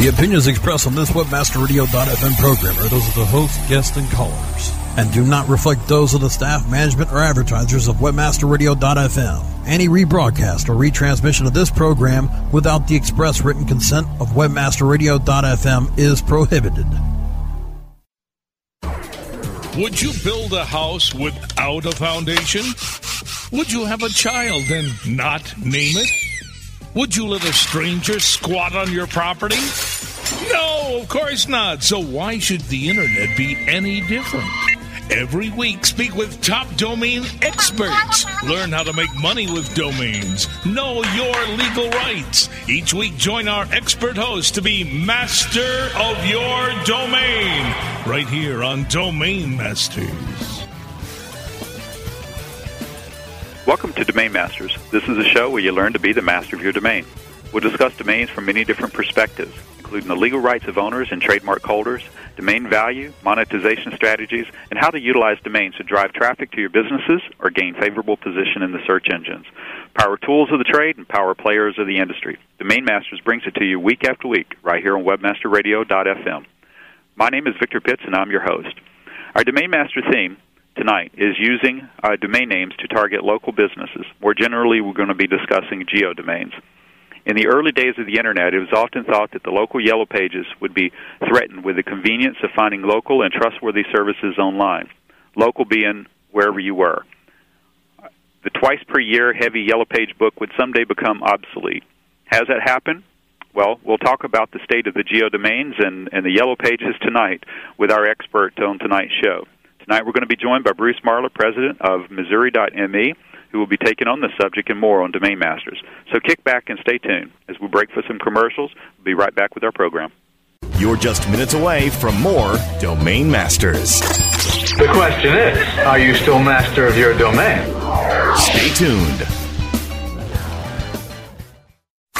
The opinions expressed on this WebmasterRadio.fm program are those of the host, guests, and callers, and do not reflect those of the staff, management, or advertisers of WebmasterRadio.fm. Any rebroadcast or retransmission of this program without the express written consent of WebmasterRadio.fm is prohibited. Would you build a house without a foundation? Would you have a child and not name it? Would you let a stranger squat on your property? No, of course not. So why should the internet be any different? Every week, speak with top domain experts. Learn how to make money with domains. Know your legal rights. Each week, join our expert host to be master of your domain. Right here on Domain Masters. Welcome to Domain Masters. This is a show where you learn to be the master of your domain. We'll discuss domains from many different perspectives, including the legal rights of owners and trademark holders, domain value, monetization strategies, and how to utilize domains to drive traffic to your businesses or gain favorable position in the search engines. Power tools of the trade and power players of the industry. Domain Masters brings it to you week after week right here on webmasterradio.fm. My name is Victor Pitts and I'm your host. Our Domain Master theme tonight is using uh, domain names to target local businesses. More generally, we're going to be discussing geodomains. In the early days of the Internet, it was often thought that the local yellow pages would be threatened with the convenience of finding local and trustworthy services online, local being wherever you were. The twice per year heavy yellow page book would someday become obsolete. Has that happened? Well, we'll talk about the state of the geodomains and, and the yellow pages tonight with our expert on tonight's show. Tonight we're going to be joined by Bruce Marler, president of Missouri.me, who will be taking on this subject and more on Domain Masters. So kick back and stay tuned. As we break for some commercials, we'll be right back with our program. You're just minutes away from more Domain Masters. The question is, are you still master of your domain? Stay tuned.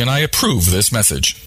and I approve this message.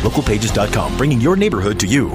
localpages.com, bringing your neighborhood to you.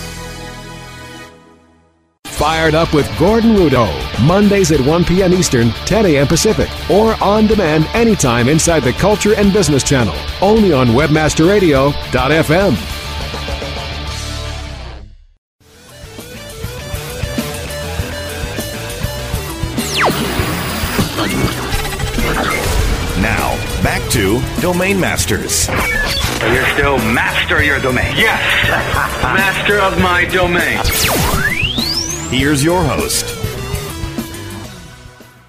Fired Up with Gordon Rudo. Mondays at 1 p.m. Eastern, 10 a.m. Pacific, or on demand anytime inside the Culture and Business Channel. Only on WebmasterRadio.fm. Now, back to Domain Masters. You're still master your domain. Yes, master of my domain. Here's your host.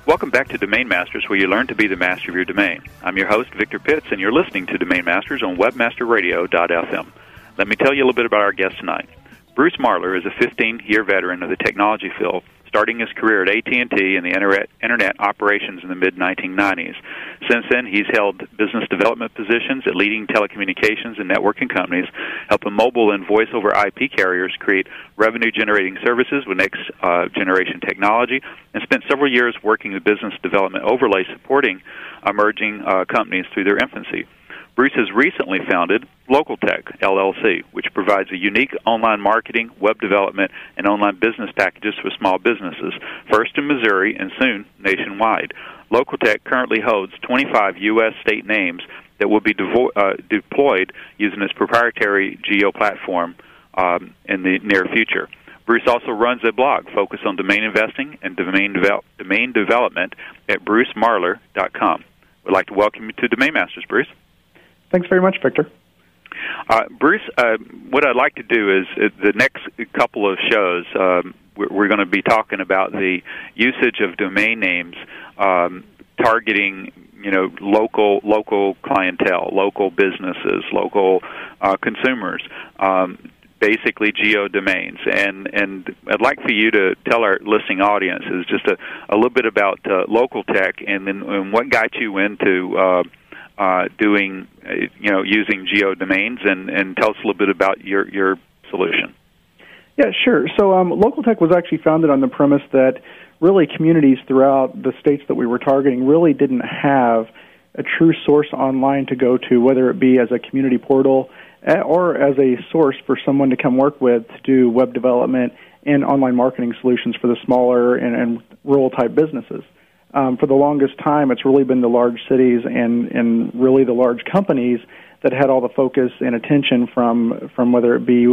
Welcome back to Domain Masters, where you learn to be the master of your domain. I'm your host, Victor Pitts, and you're listening to Domain Masters on WebmasterRadio.fm. Let me tell you a little bit about our guest tonight. Bruce Marler is a 15-year veteran of the technology field, starting his career at AT&T in the internet, internet operations in the mid-1990s. Since then, he's held business development positions at leading telecommunications and networking companies, helping mobile and voice-over IP carriers create revenue-generating services with next-generation uh, technology, and spent several years working with business development overlay supporting emerging uh, companies through their infancy. Bruce has recently founded Local Tech LLC, which provides a unique online marketing, web development, and online business packages for small businesses, first in Missouri and soon nationwide. Local Tech currently holds 25 U.S. state names that will be devo- uh, deployed using its proprietary geo platform um, in the near future. Bruce also runs a blog focused on domain investing and domain, devel- domain development at brucemarler.com. We'd like to welcome you to Domain Masters, Bruce. Thanks very much, Victor. Uh, Bruce, uh, what I'd like to do is uh, the next couple of shows, um, we're, we're going to be talking about the usage of domain names um, targeting you know local local clientele, local businesses, local uh, consumers. Um, basically geo domains and and I'd like for you to tell our listening audiences just a, a little bit about uh, local tech and then and what got you into uh, uh, doing, uh, you know, using geo domains, and, and tell us a little bit about your your solution. Yeah, sure. So, um, Local Tech was actually founded on the premise that really communities throughout the states that we were targeting really didn't have a true source online to go to, whether it be as a community portal eh, or as a source for someone to come work with to do web development and online marketing solutions for the smaller and, and rural type businesses um, for the longest time, it's really been the large cities and, and really the large companies that had all the focus and attention from, from whether it be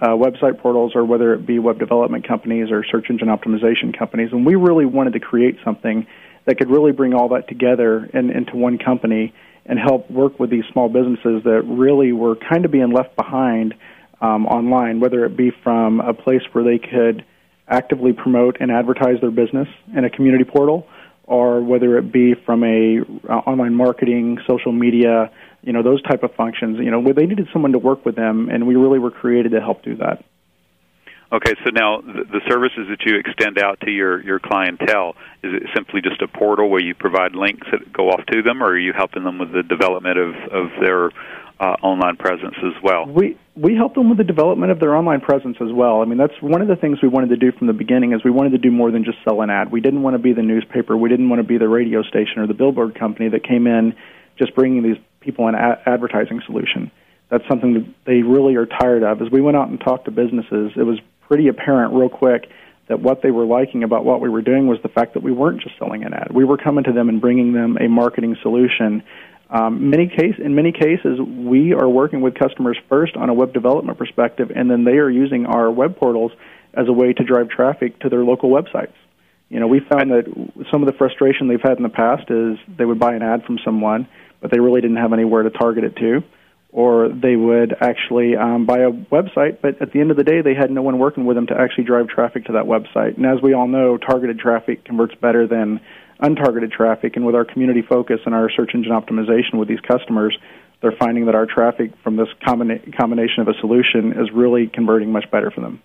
uh, website portals or whether it be web development companies or search engine optimization companies. And we really wanted to create something that could really bring all that together in, into one company and help work with these small businesses that really were kind of being left behind um, online, whether it be from a place where they could actively promote and advertise their business in a community portal or whether it be from a uh, online marketing, social media, you know, those type of functions. You know, they needed someone to work with them, and we really were created to help do that. Okay, so now the, services that you extend out to your, your clientele, is it simply just a portal where you provide links that go off to them, or are you helping them with the development of, of their uh, online presence as well? We we help them with the development of their online presence as well. I mean, that's one of the things we wanted to do from the beginning is we wanted to do more than just sell an ad. We didn't want to be the newspaper. We didn't want to be the radio station or the billboard company that came in just bringing these people an advertising solution. That's something that they really are tired of. As we went out and talked to businesses, it was pretty apparent real quick that what they were liking about what we were doing was the fact that we weren't just selling an ad. We were coming to them and bringing them a marketing solution um, many case, in many cases, we are working with customers first on a web development perspective, and then they are using our web portals as a way to drive traffic to their local websites. You know, we found that some of the frustration they've had in the past is they would buy an ad from someone, but they really didn't have anywhere to target it to, or they would actually um, buy a website, but at the end of the day, they had no one working with them to actually drive traffic to that website. And as we all know, targeted traffic converts better than untargeted traffic. And with our community focus and our search engine optimization with these customers, they're finding that our traffic from this combina- combination of a solution is really converting much better for them.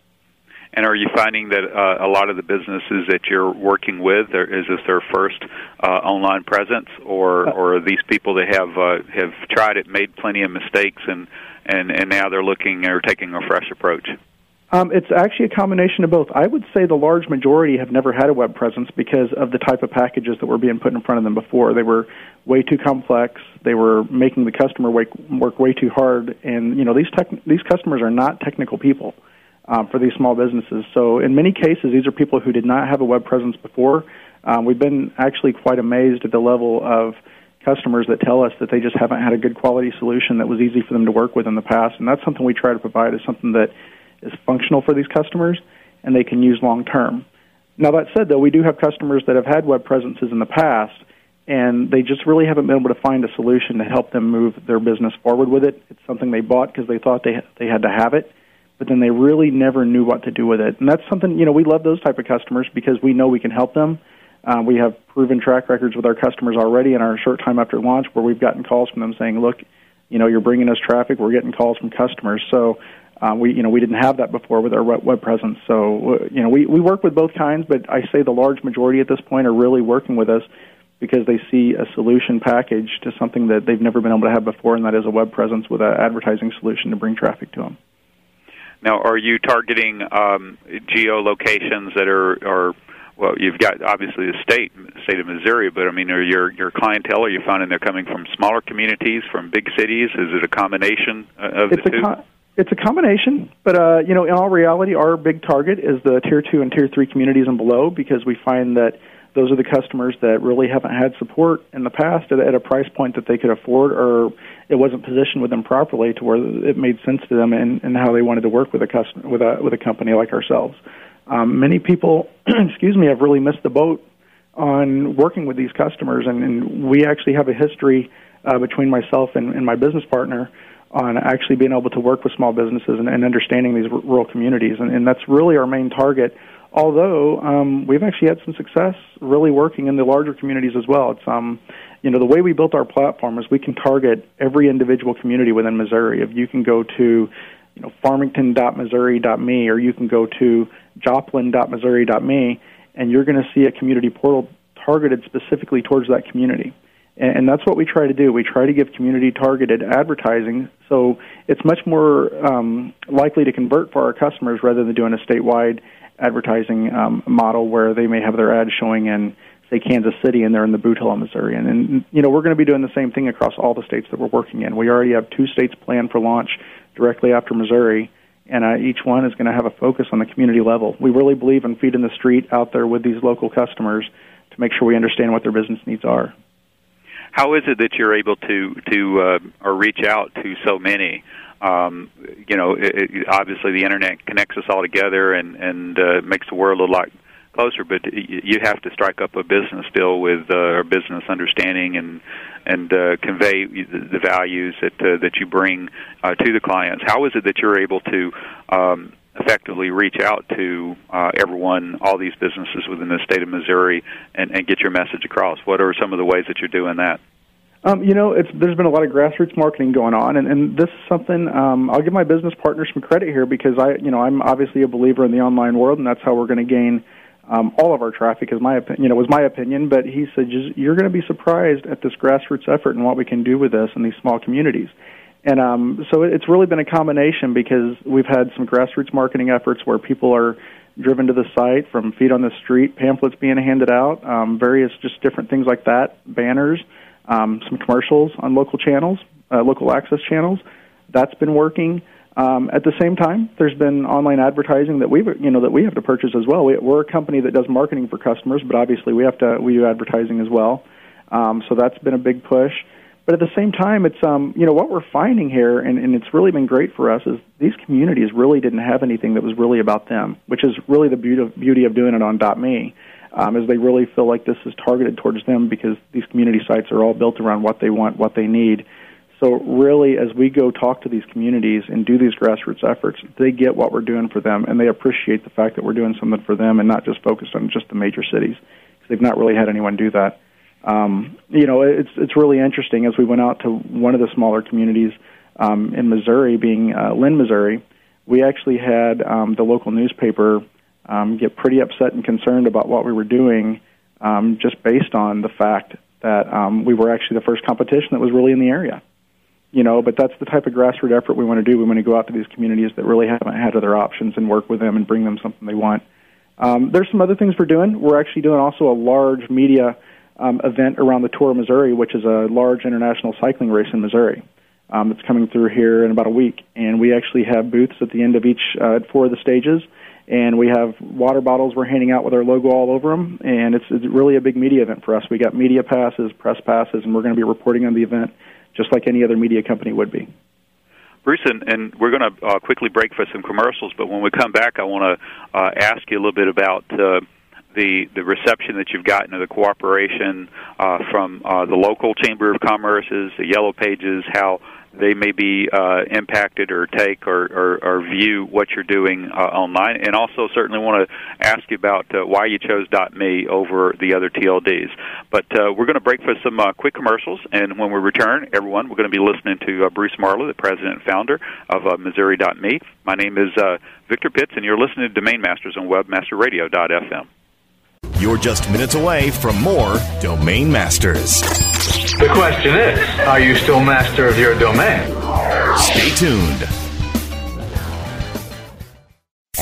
And are you finding that uh, a lot of the businesses that you're working with are, is this their first uh, online presence, or or are these people that have uh, have tried it, made plenty of mistakes, and and and now they're looking or taking a fresh approach? Um, it's actually a combination of both. I would say the large majority have never had a web presence because of the type of packages that were being put in front of them before. They were way too complex. They were making the customer work, work way too hard, and you know these tech, these customers are not technical people um, for these small businesses. So in many cases, these are people who did not have a web presence before. Um, we've been actually quite amazed at the level of customers that tell us that they just haven't had a good quality solution that was easy for them to work with in the past, and that's something we try to provide is something that is functional for these customers and they can use long term. Now that said, though, we do have customers that have had web presences in the past and they just really haven't been able to find a solution to help them move their business forward with it. It's something they bought because they thought they they had to have it, but then they really never knew what to do with it. And that's something you know we love those type of customers because we know we can help them. Uh, we have proven track records with our customers already in our short time after launch, where we've gotten calls from them saying, "Look, you know, you're bringing us traffic. We're getting calls from customers." So uh, we, you know, we didn't have that before with our web presence. So, uh, you know, we, we work with both kinds, but I say the large majority at this point are really working with us because they see a solution package to something that they've never been able to have before, and that is a web presence with an advertising solution to bring traffic to them. Now, are you targeting um, geolocations that are, are well, you've got obviously the state, state of Missouri, but I mean, are your your clientele? Are you finding they're coming from smaller communities, from big cities? Is it a combination of it's the two? Con- it's a combination, but uh, you know, in all reality, our big target is the tier two and tier three communities and below because we find that those are the customers that really haven't had support in the past at, at a price point that they could afford, or it wasn't positioned with them properly to where it made sense to them and, and how they wanted to work with a customer with a with a company like ourselves. Um, many people, excuse me, have really missed the boat on working with these customers, and, and we actually have a history uh, between myself and, and my business partner on actually being able to work with small businesses and, and understanding these r- rural communities, and, and that's really our main target. Although um, we've actually had some success really working in the larger communities as well. It's um, you know the way we built our platform is we can target every individual community within Missouri. If you can go to you know farmington.missouri.me or you can go to joplin.missouri.me and you're going to see a community portal targeted specifically towards that community and that's what we try to do. We try to give community targeted advertising, so it's much more um, likely to convert for our customers rather than doing a statewide advertising um, model where they may have their ads showing in, say, Kansas City, and they're in the Bootheel, Missouri. And, and you know, we're going to be doing the same thing across all the states that we're working in. We already have two states planned for launch directly after Missouri, and uh, each one is going to have a focus on the community level. We really believe in feet in the street out there with these local customers to make sure we understand what their business needs are how is it that you're able to to uh, or reach out to so many? Um, you know, it, it, obviously the internet connects us all together and and uh, makes the world a lot closer. But you have to strike up a business deal with uh, business understanding and and uh, convey the, the values that uh, that you bring uh, to the clients. How is it that you're able to um, effectively reach out to uh, everyone, all these businesses within the state of Missouri, and, and get your message across? What are some of the ways that you're doing that? Um, you know, it's, there's been a lot of grassroots marketing going on, and, and this is something um, I'll give my business partners some credit here because I, you know, I'm obviously a believer in the online world, and that's how we're going to gain um, all of our traffic. Is my opinion, you know, was my opinion, but he said you're going to be surprised at this grassroots effort and what we can do with this in these small communities. And um, so it's really been a combination because we've had some grassroots marketing efforts where people are driven to the site from feet on the street, pamphlets being handed out, um, various just different things like that, banners, um, some commercials on local channels, uh, local access channels. That's been working. Um, at the same time, there's been online advertising that we you know that we have to purchase as well. We, we're a company that does marketing for customers, but obviously we have to we do advertising as well. Um, so that's been a big push. But at the same time, it's um, you know what we're finding here, and, and it's really been great for us. Is these communities really didn't have anything that was really about them, which is really the beauty of, beauty of doing it on .me, um, is they really feel like this is targeted towards them because these community sites are all built around what they want, what they need. So really, as we go talk to these communities and do these grassroots efforts, they get what we're doing for them, and they appreciate the fact that we're doing something for them and not just focused on just the major cities. Because they've not really had anyone do that um, you know, it's it's really interesting. As we went out to one of the smaller communities um, in Missouri, being uh, Linn, Missouri, we actually had um, the local newspaper um, get pretty upset and concerned about what we were doing, um, just based on the fact that um, we were actually the first competition that was really in the area. You know, but that's the type of grassroots effort we want to do. We want to go out to these communities that really haven't had other options and work with them and bring them something they want. Um, there's some other things we're doing. We're actually doing also a large media um, event around the Tour of Missouri, which is a large international cycling race in Missouri. Um, that's coming through here in about a week, and we actually have booths at the end of each uh, four of the stages, and we have water bottles we're handing out with our logo all over them, and it's, it's really a big media event for us. We got media passes, press passes, and we're going to be reporting on the event just like any other media company would be. Bruce, and, and we're going to uh, quickly break for some commercials, but when we come back, I want to uh, ask you a little bit about uh, the the reception that you've gotten of the cooperation uh, from uh, the local Chamber of Commerce's, the Yellow Pages, how they may be uh, impacted or take or, or, or view what you're doing uh, online. And also, certainly want to ask you about uh, why you chose .me over the other TLDs. But uh, we're going to break for some uh, quick commercials, and when we return, everyone, we're going to be listening to uh, Bruce Marler, the president and founder of uh, Missouri.me. My name is Victor Pitts, and you're listening to Domain Masters on WebmasterRadio.fm. You're just minutes away from more Domain Masters. The question is, are you still master of your domain? Stay tuned.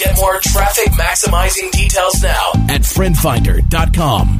Get more traffic maximizing details now at friendfinder.com.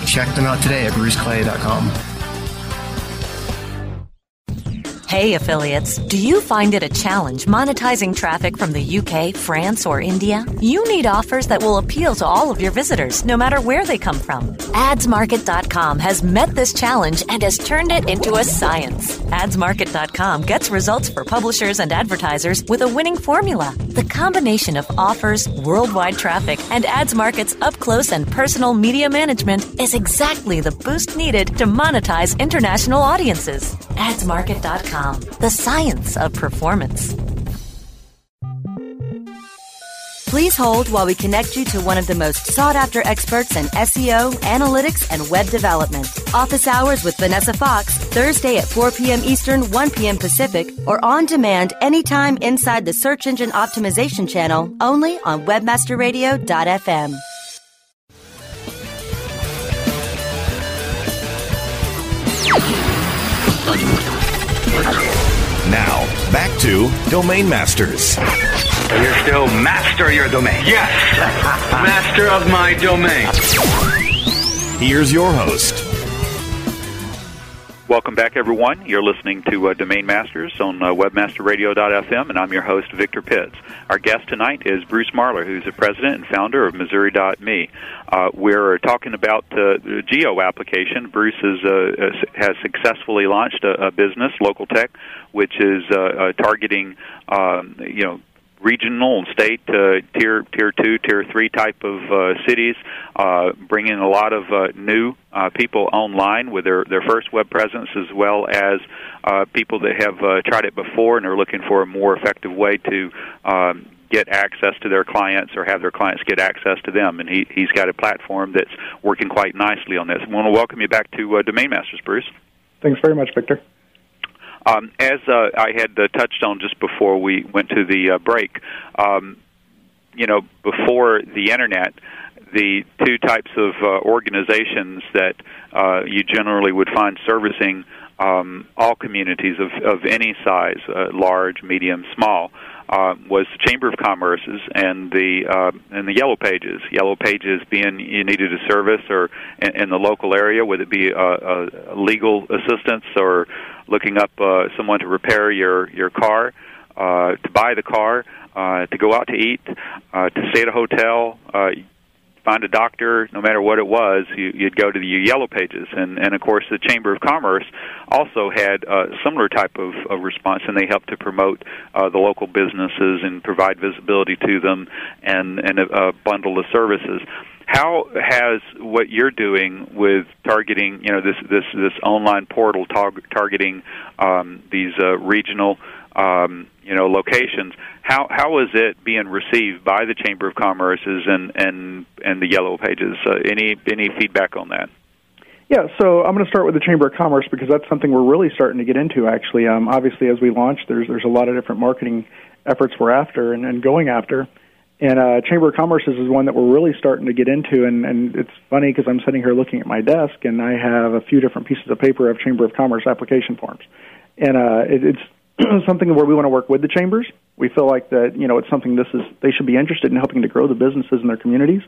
Check them out today at bruceclay.com. Hey, affiliates, do you find it a challenge monetizing traffic from the UK, France, or India? You need offers that will appeal to all of your visitors, no matter where they come from. AdsMarket.com has met this challenge and has turned it into a science. AdsMarket.com gets results for publishers and advertisers with a winning formula. The combination of offers, worldwide traffic, and AdsMarket's up close and personal media management is exactly the boost needed to monetize international audiences. AdsMarket.com the science of performance. Please hold while we connect you to one of the most sought after experts in SEO, analytics, and web development. Office hours with Vanessa Fox, Thursday at 4 p.m. Eastern, 1 p.m. Pacific, or on demand anytime inside the Search Engine Optimization channel only on WebmasterRadio.fm. Now, back to Domain Masters. You're still master of your domain. Yes, master of my domain. Here's your host. Welcome back, everyone. You're listening to uh, Domain Masters on uh, WebmasterRadio.fm, and I'm your host, Victor Pitts. Our guest tonight is Bruce Marler, who's the president and founder of Missouri.me. Uh, we're talking about uh, the Geo application. Bruce is, uh, has successfully launched a, a business, Local Tech, which is uh, uh, targeting, um, you know, regional and state uh, tier tier two, tier three type of uh, cities, uh, bringing a lot of uh, new uh, people online with their their first web presence, as well as uh, people that have uh, tried it before and are looking for a more effective way to. Um, get access to their clients or have their clients get access to them and he he's got a platform that's working quite nicely on this. I want to welcome you back to uh, Domain Masters Bruce. Thanks very much, Victor. Um, as uh, I had uh, touched on just before we went to the uh, break, um, you know, before the internet, the two types of uh, organizations that uh, you generally would find servicing um, all communities of, of any size, uh, large, medium, small, uh, was the Chamber of Commerce's and the uh, and the Yellow Pages. Yellow Pages being you needed a service or in, in the local area, whether it be a, a legal assistance or looking up uh, someone to repair your your car, uh, to buy the car, uh, to go out to eat, uh, to stay at a hotel. Uh, find a doctor, no matter what it was, you, you'd go to the Yellow Pages, and and of course the Chamber of Commerce also had a similar type of, of response, and they helped to promote uh, the local businesses and provide visibility to them, and and a, a bundle of services. How has what you're doing with targeting, you know, this this this online portal tar- targeting um, these uh, regional um, you know locations. How how is it being received by the Chamber of Commerce's and and and the Yellow Pages? Uh, any any feedback on that? Yeah, so I'm going to start with the Chamber of Commerce because that's something we're really starting to get into. Actually, um, obviously, as we launch, there's there's a lot of different marketing efforts we're after and, and going after. And uh, Chamber of Commerce is one that we're really starting to get into, and, and it's funny because I'm sitting here looking at my desk, and I have a few different pieces of paper of Chamber of Commerce application forms, and uh, it, it's something where we want to work with the chambers. We feel like that you know it's something this is they should be interested in helping to grow the businesses in their communities,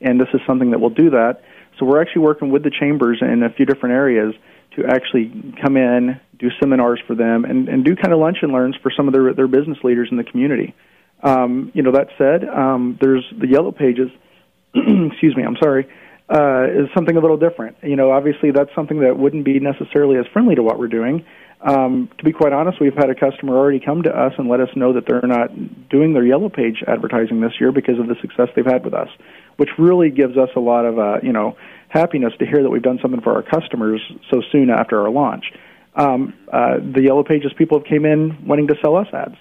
and this is something that will do that. So we're actually working with the chambers in a few different areas to actually come in, do seminars for them, and, and do kind of lunch and learns for some of their their business leaders in the community. Um, you know that said, um, there's the yellow pages. excuse me, I'm sorry. Uh, is something a little different. You know, obviously that's something that wouldn't be necessarily as friendly to what we're doing. Um, to be quite honest, we've had a customer already come to us and let us know that they're not doing their yellow page advertising this year because of the success they've had with us, which really gives us a lot of uh, you know happiness to hear that we've done something for our customers so soon after our launch. Um, uh, the yellow pages people have came in wanting to sell us ads,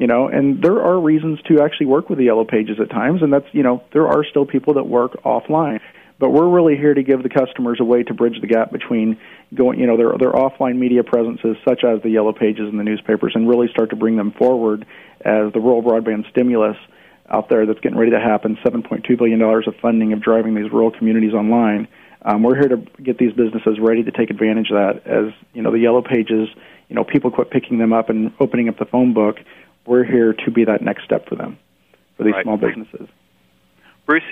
you know, and there are reasons to actually work with the yellow pages at times, and that's you know there are still people that work offline. But we're really here to give the customers a way to bridge the gap between going, you know, their their offline media presences, such as the yellow pages and the newspapers, and really start to bring them forward as the rural broadband stimulus out there that's getting ready to happen. Seven point two billion dollars of funding of driving these rural communities online. Um, we're here to get these businesses ready to take advantage of that. As you know, the yellow pages, you know, people quit picking them up and opening up the phone book. We're here to be that next step for them, for these right. small businesses. Bruce,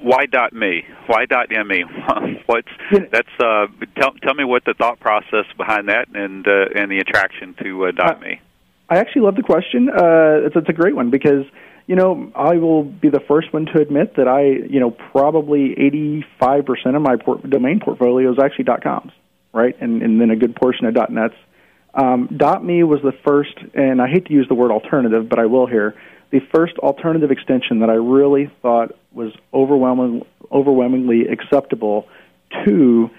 why dot me? Why dot me? What's that's? Uh, tell tell me what the thought process behind that and uh, and the attraction to uh, dot me. I actually love the question. Uh, it's, it's a great one because you know I will be the first one to admit that I you know probably eighty five percent of my port- domain portfolio is actually dot coms, right, and and then a good portion of dot nets. Um, me was the first, and I hate to use the word alternative, but I will here the first alternative extension that I really thought was overwhelming, overwhelmingly acceptable to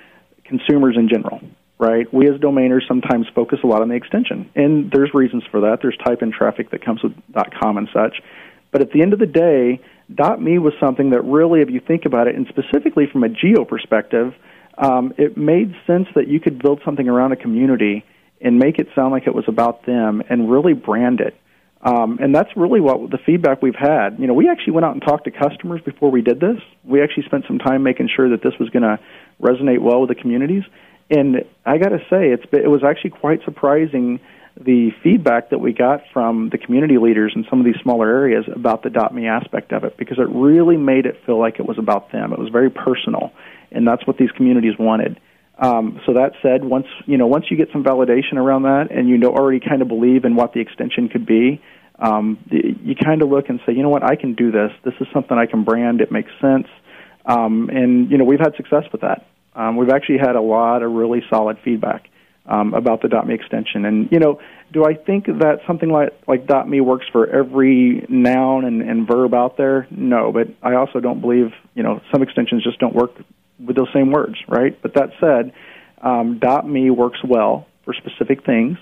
consumers in general. Right? We as domainers sometimes focus a lot on the extension, and there's reasons for that. There's type in traffic that comes with .com and such. But at the end of the day, .me was something that really, if you think about it, and specifically from a geo perspective, um, it made sense that you could build something around a community and make it sound like it was about them and really brand it. Um, and that's really what the feedback we've had. You know, we actually went out and talked to customers before we did this. We actually spent some time making sure that this was going to resonate well with the communities. And I got to say, it's it was actually quite surprising the feedback that we got from the community leaders in some of these smaller areas about the dot .me aspect of it because it really made it feel like it was about them. It was very personal, and that's what these communities wanted. Um, so that said, once you know, once you get some validation around that, and you know already kind of believe in what the extension could be, um, you kind of look and say, you know what, I can do this. This is something I can brand. It makes sense, um, and you know we've had success with that. Um, we've actually had a lot of really solid feedback um, about the .me extension. And you know, do I think that something like like .me works for every noun and, and verb out there? No, but I also don't believe you know some extensions just don't work with those same words, right? But that said, um, .me works well for specific things,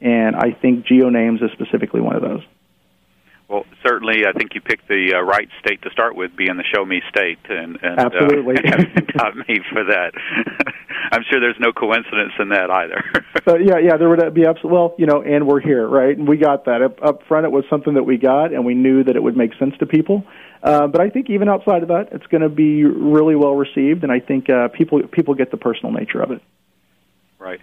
and I think GeoNames is specifically one of those. Well, certainly, I think you picked the uh, right state to start with, being the Show Me state, and, and absolutely uh, got me for that. I'm sure there's no coincidence in that either. so yeah, yeah, there would be absolutely. Well, you know, and we're here, right? And we got that up, up front. It was something that we got, and we knew that it would make sense to people. Uh, but I think even outside of that, it's going to be really well received, and I think uh, people people get the personal nature of it. Right.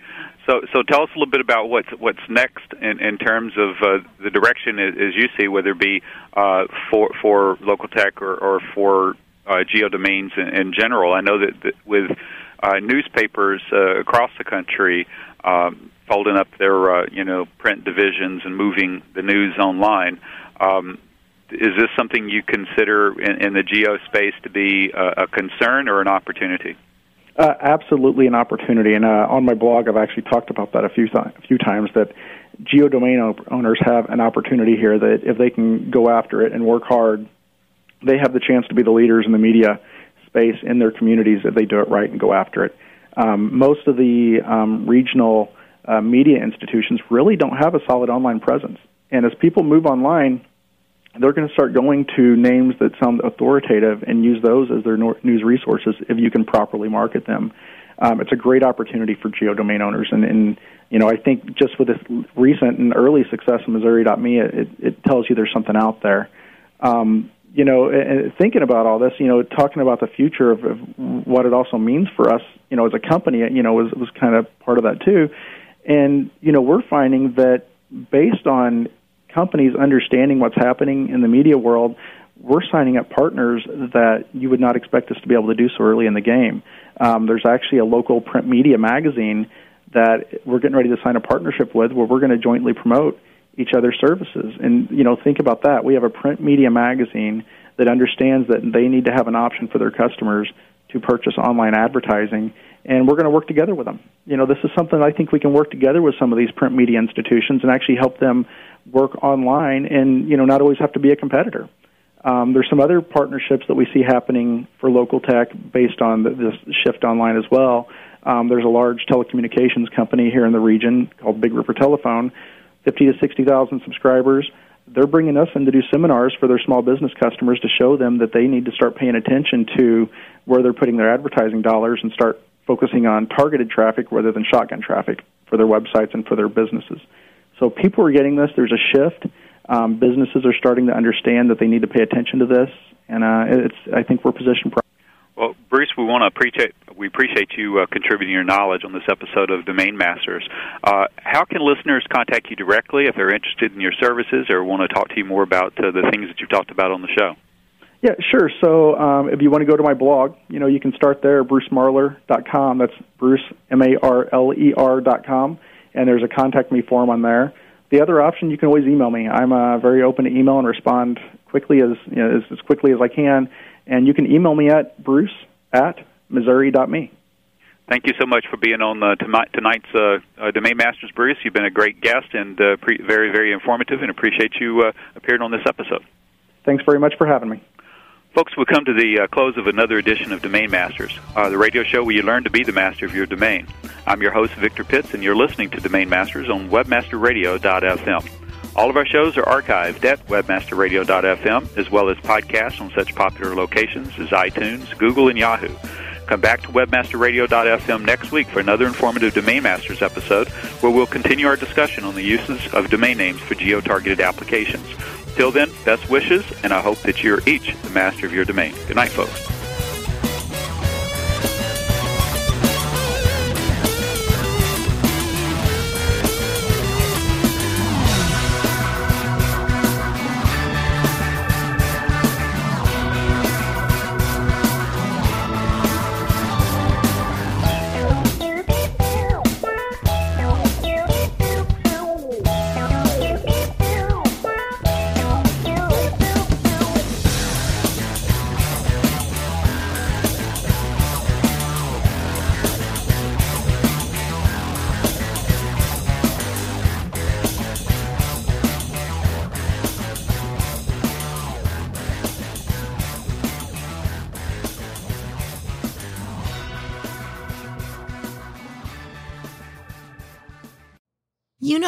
So, so tell us a little bit about what's what's next in, in terms of uh, the direction as, as you see, whether it be uh, for for local tech or, or for uh, geodomains in, in general. I know that, that with uh, newspapers uh, across the country um, folding up their uh, you know print divisions and moving the news online. Um, is this something you consider in, in the geo space to be a, a concern or an opportunity? Uh, absolutely an opportunity, and uh, on my blog, I've actually talked about that a few th- a few times. That geodomain owners have an opportunity here that if they can go after it and work hard, they have the chance to be the leaders in the media space in their communities if they do it right and go after it. Um, most of the um, regional uh, media institutions really don't have a solid online presence, and as people move online, they're going to start going to names that sound authoritative and use those as their news resources if you can properly market them. Um, it's a great opportunity for geodomain owners, and, and you know I think just with this recent and early success in Missouri.me, it, it tells you there's something out there. Um, you know, and thinking about all this, you know, talking about the future of, of what it also means for us, you know, as a company, you know, was was kind of part of that too. And you know, we're finding that based on companies understanding what's happening in the media world, we're signing up partners that you would not expect us to be able to do so early in the game. Um, there's actually a local print media magazine that we're getting ready to sign a partnership with where we're going to jointly promote each other's services. And, you know, think about that. We have a print media magazine that understands that they need to have an option for their customers to purchase online advertising and we're going to work together with them. You know, this is something I think we can work together with some of these print media institutions and actually help them work online and you know not always have to be a competitor. Um, there's some other partnerships that we see happening for local tech based on the, this shift online as well. Um, there's a large telecommunications company here in the region called Big River Telephone, 50 to 60,000 subscribers. They're bringing us in to do seminars for their small business customers to show them that they need to start paying attention to where they're putting their advertising dollars and start focusing on targeted traffic rather than shotgun traffic for their websites and for their businesses. So people are getting this. There's a shift. Um, businesses are starting to understand that they need to pay attention to this, and uh, it's. I think we're positioned. Properly. Well, Bruce, we want to appreciate we appreciate you uh, contributing your knowledge on this episode of Domain Masters. Uh, how can listeners contact you directly if they're interested in your services or want to talk to you more about uh, the things that you've talked about on the show? Yeah, sure. So um, if you want to go to my blog, you know, you can start there, brucemarler.com. That's Bruce, M-A-R-L-E-R dot com and there's a contact me form on there. The other option, you can always email me. I'm uh, very open to email and respond quickly as, you know, as as quickly as I can. And you can email me at bruce at missouri.me. Thank you so much for being on uh, tonight, tonight's uh, uh, Domain Masters, Bruce. You've been a great guest and uh, pre- very, very informative, and appreciate you uh, appearing on this episode. Thanks very much for having me. Folks, we come to the uh, close of another edition of Domain Masters, uh, the radio show where you learn to be the master of your domain. I'm your host, Victor Pitts, and you're listening to Domain Masters on WebmasterRadio.fm. All of our shows are archived at WebmasterRadio.fm, as well as podcasts on such popular locations as iTunes, Google, and Yahoo. Come back to WebmasterRadio.fm next week for another informative Domain Masters episode, where we'll continue our discussion on the uses of domain names for geo-targeted applications. Till then, best wishes, and I hope that you're each the master of your domain. Good night, folks.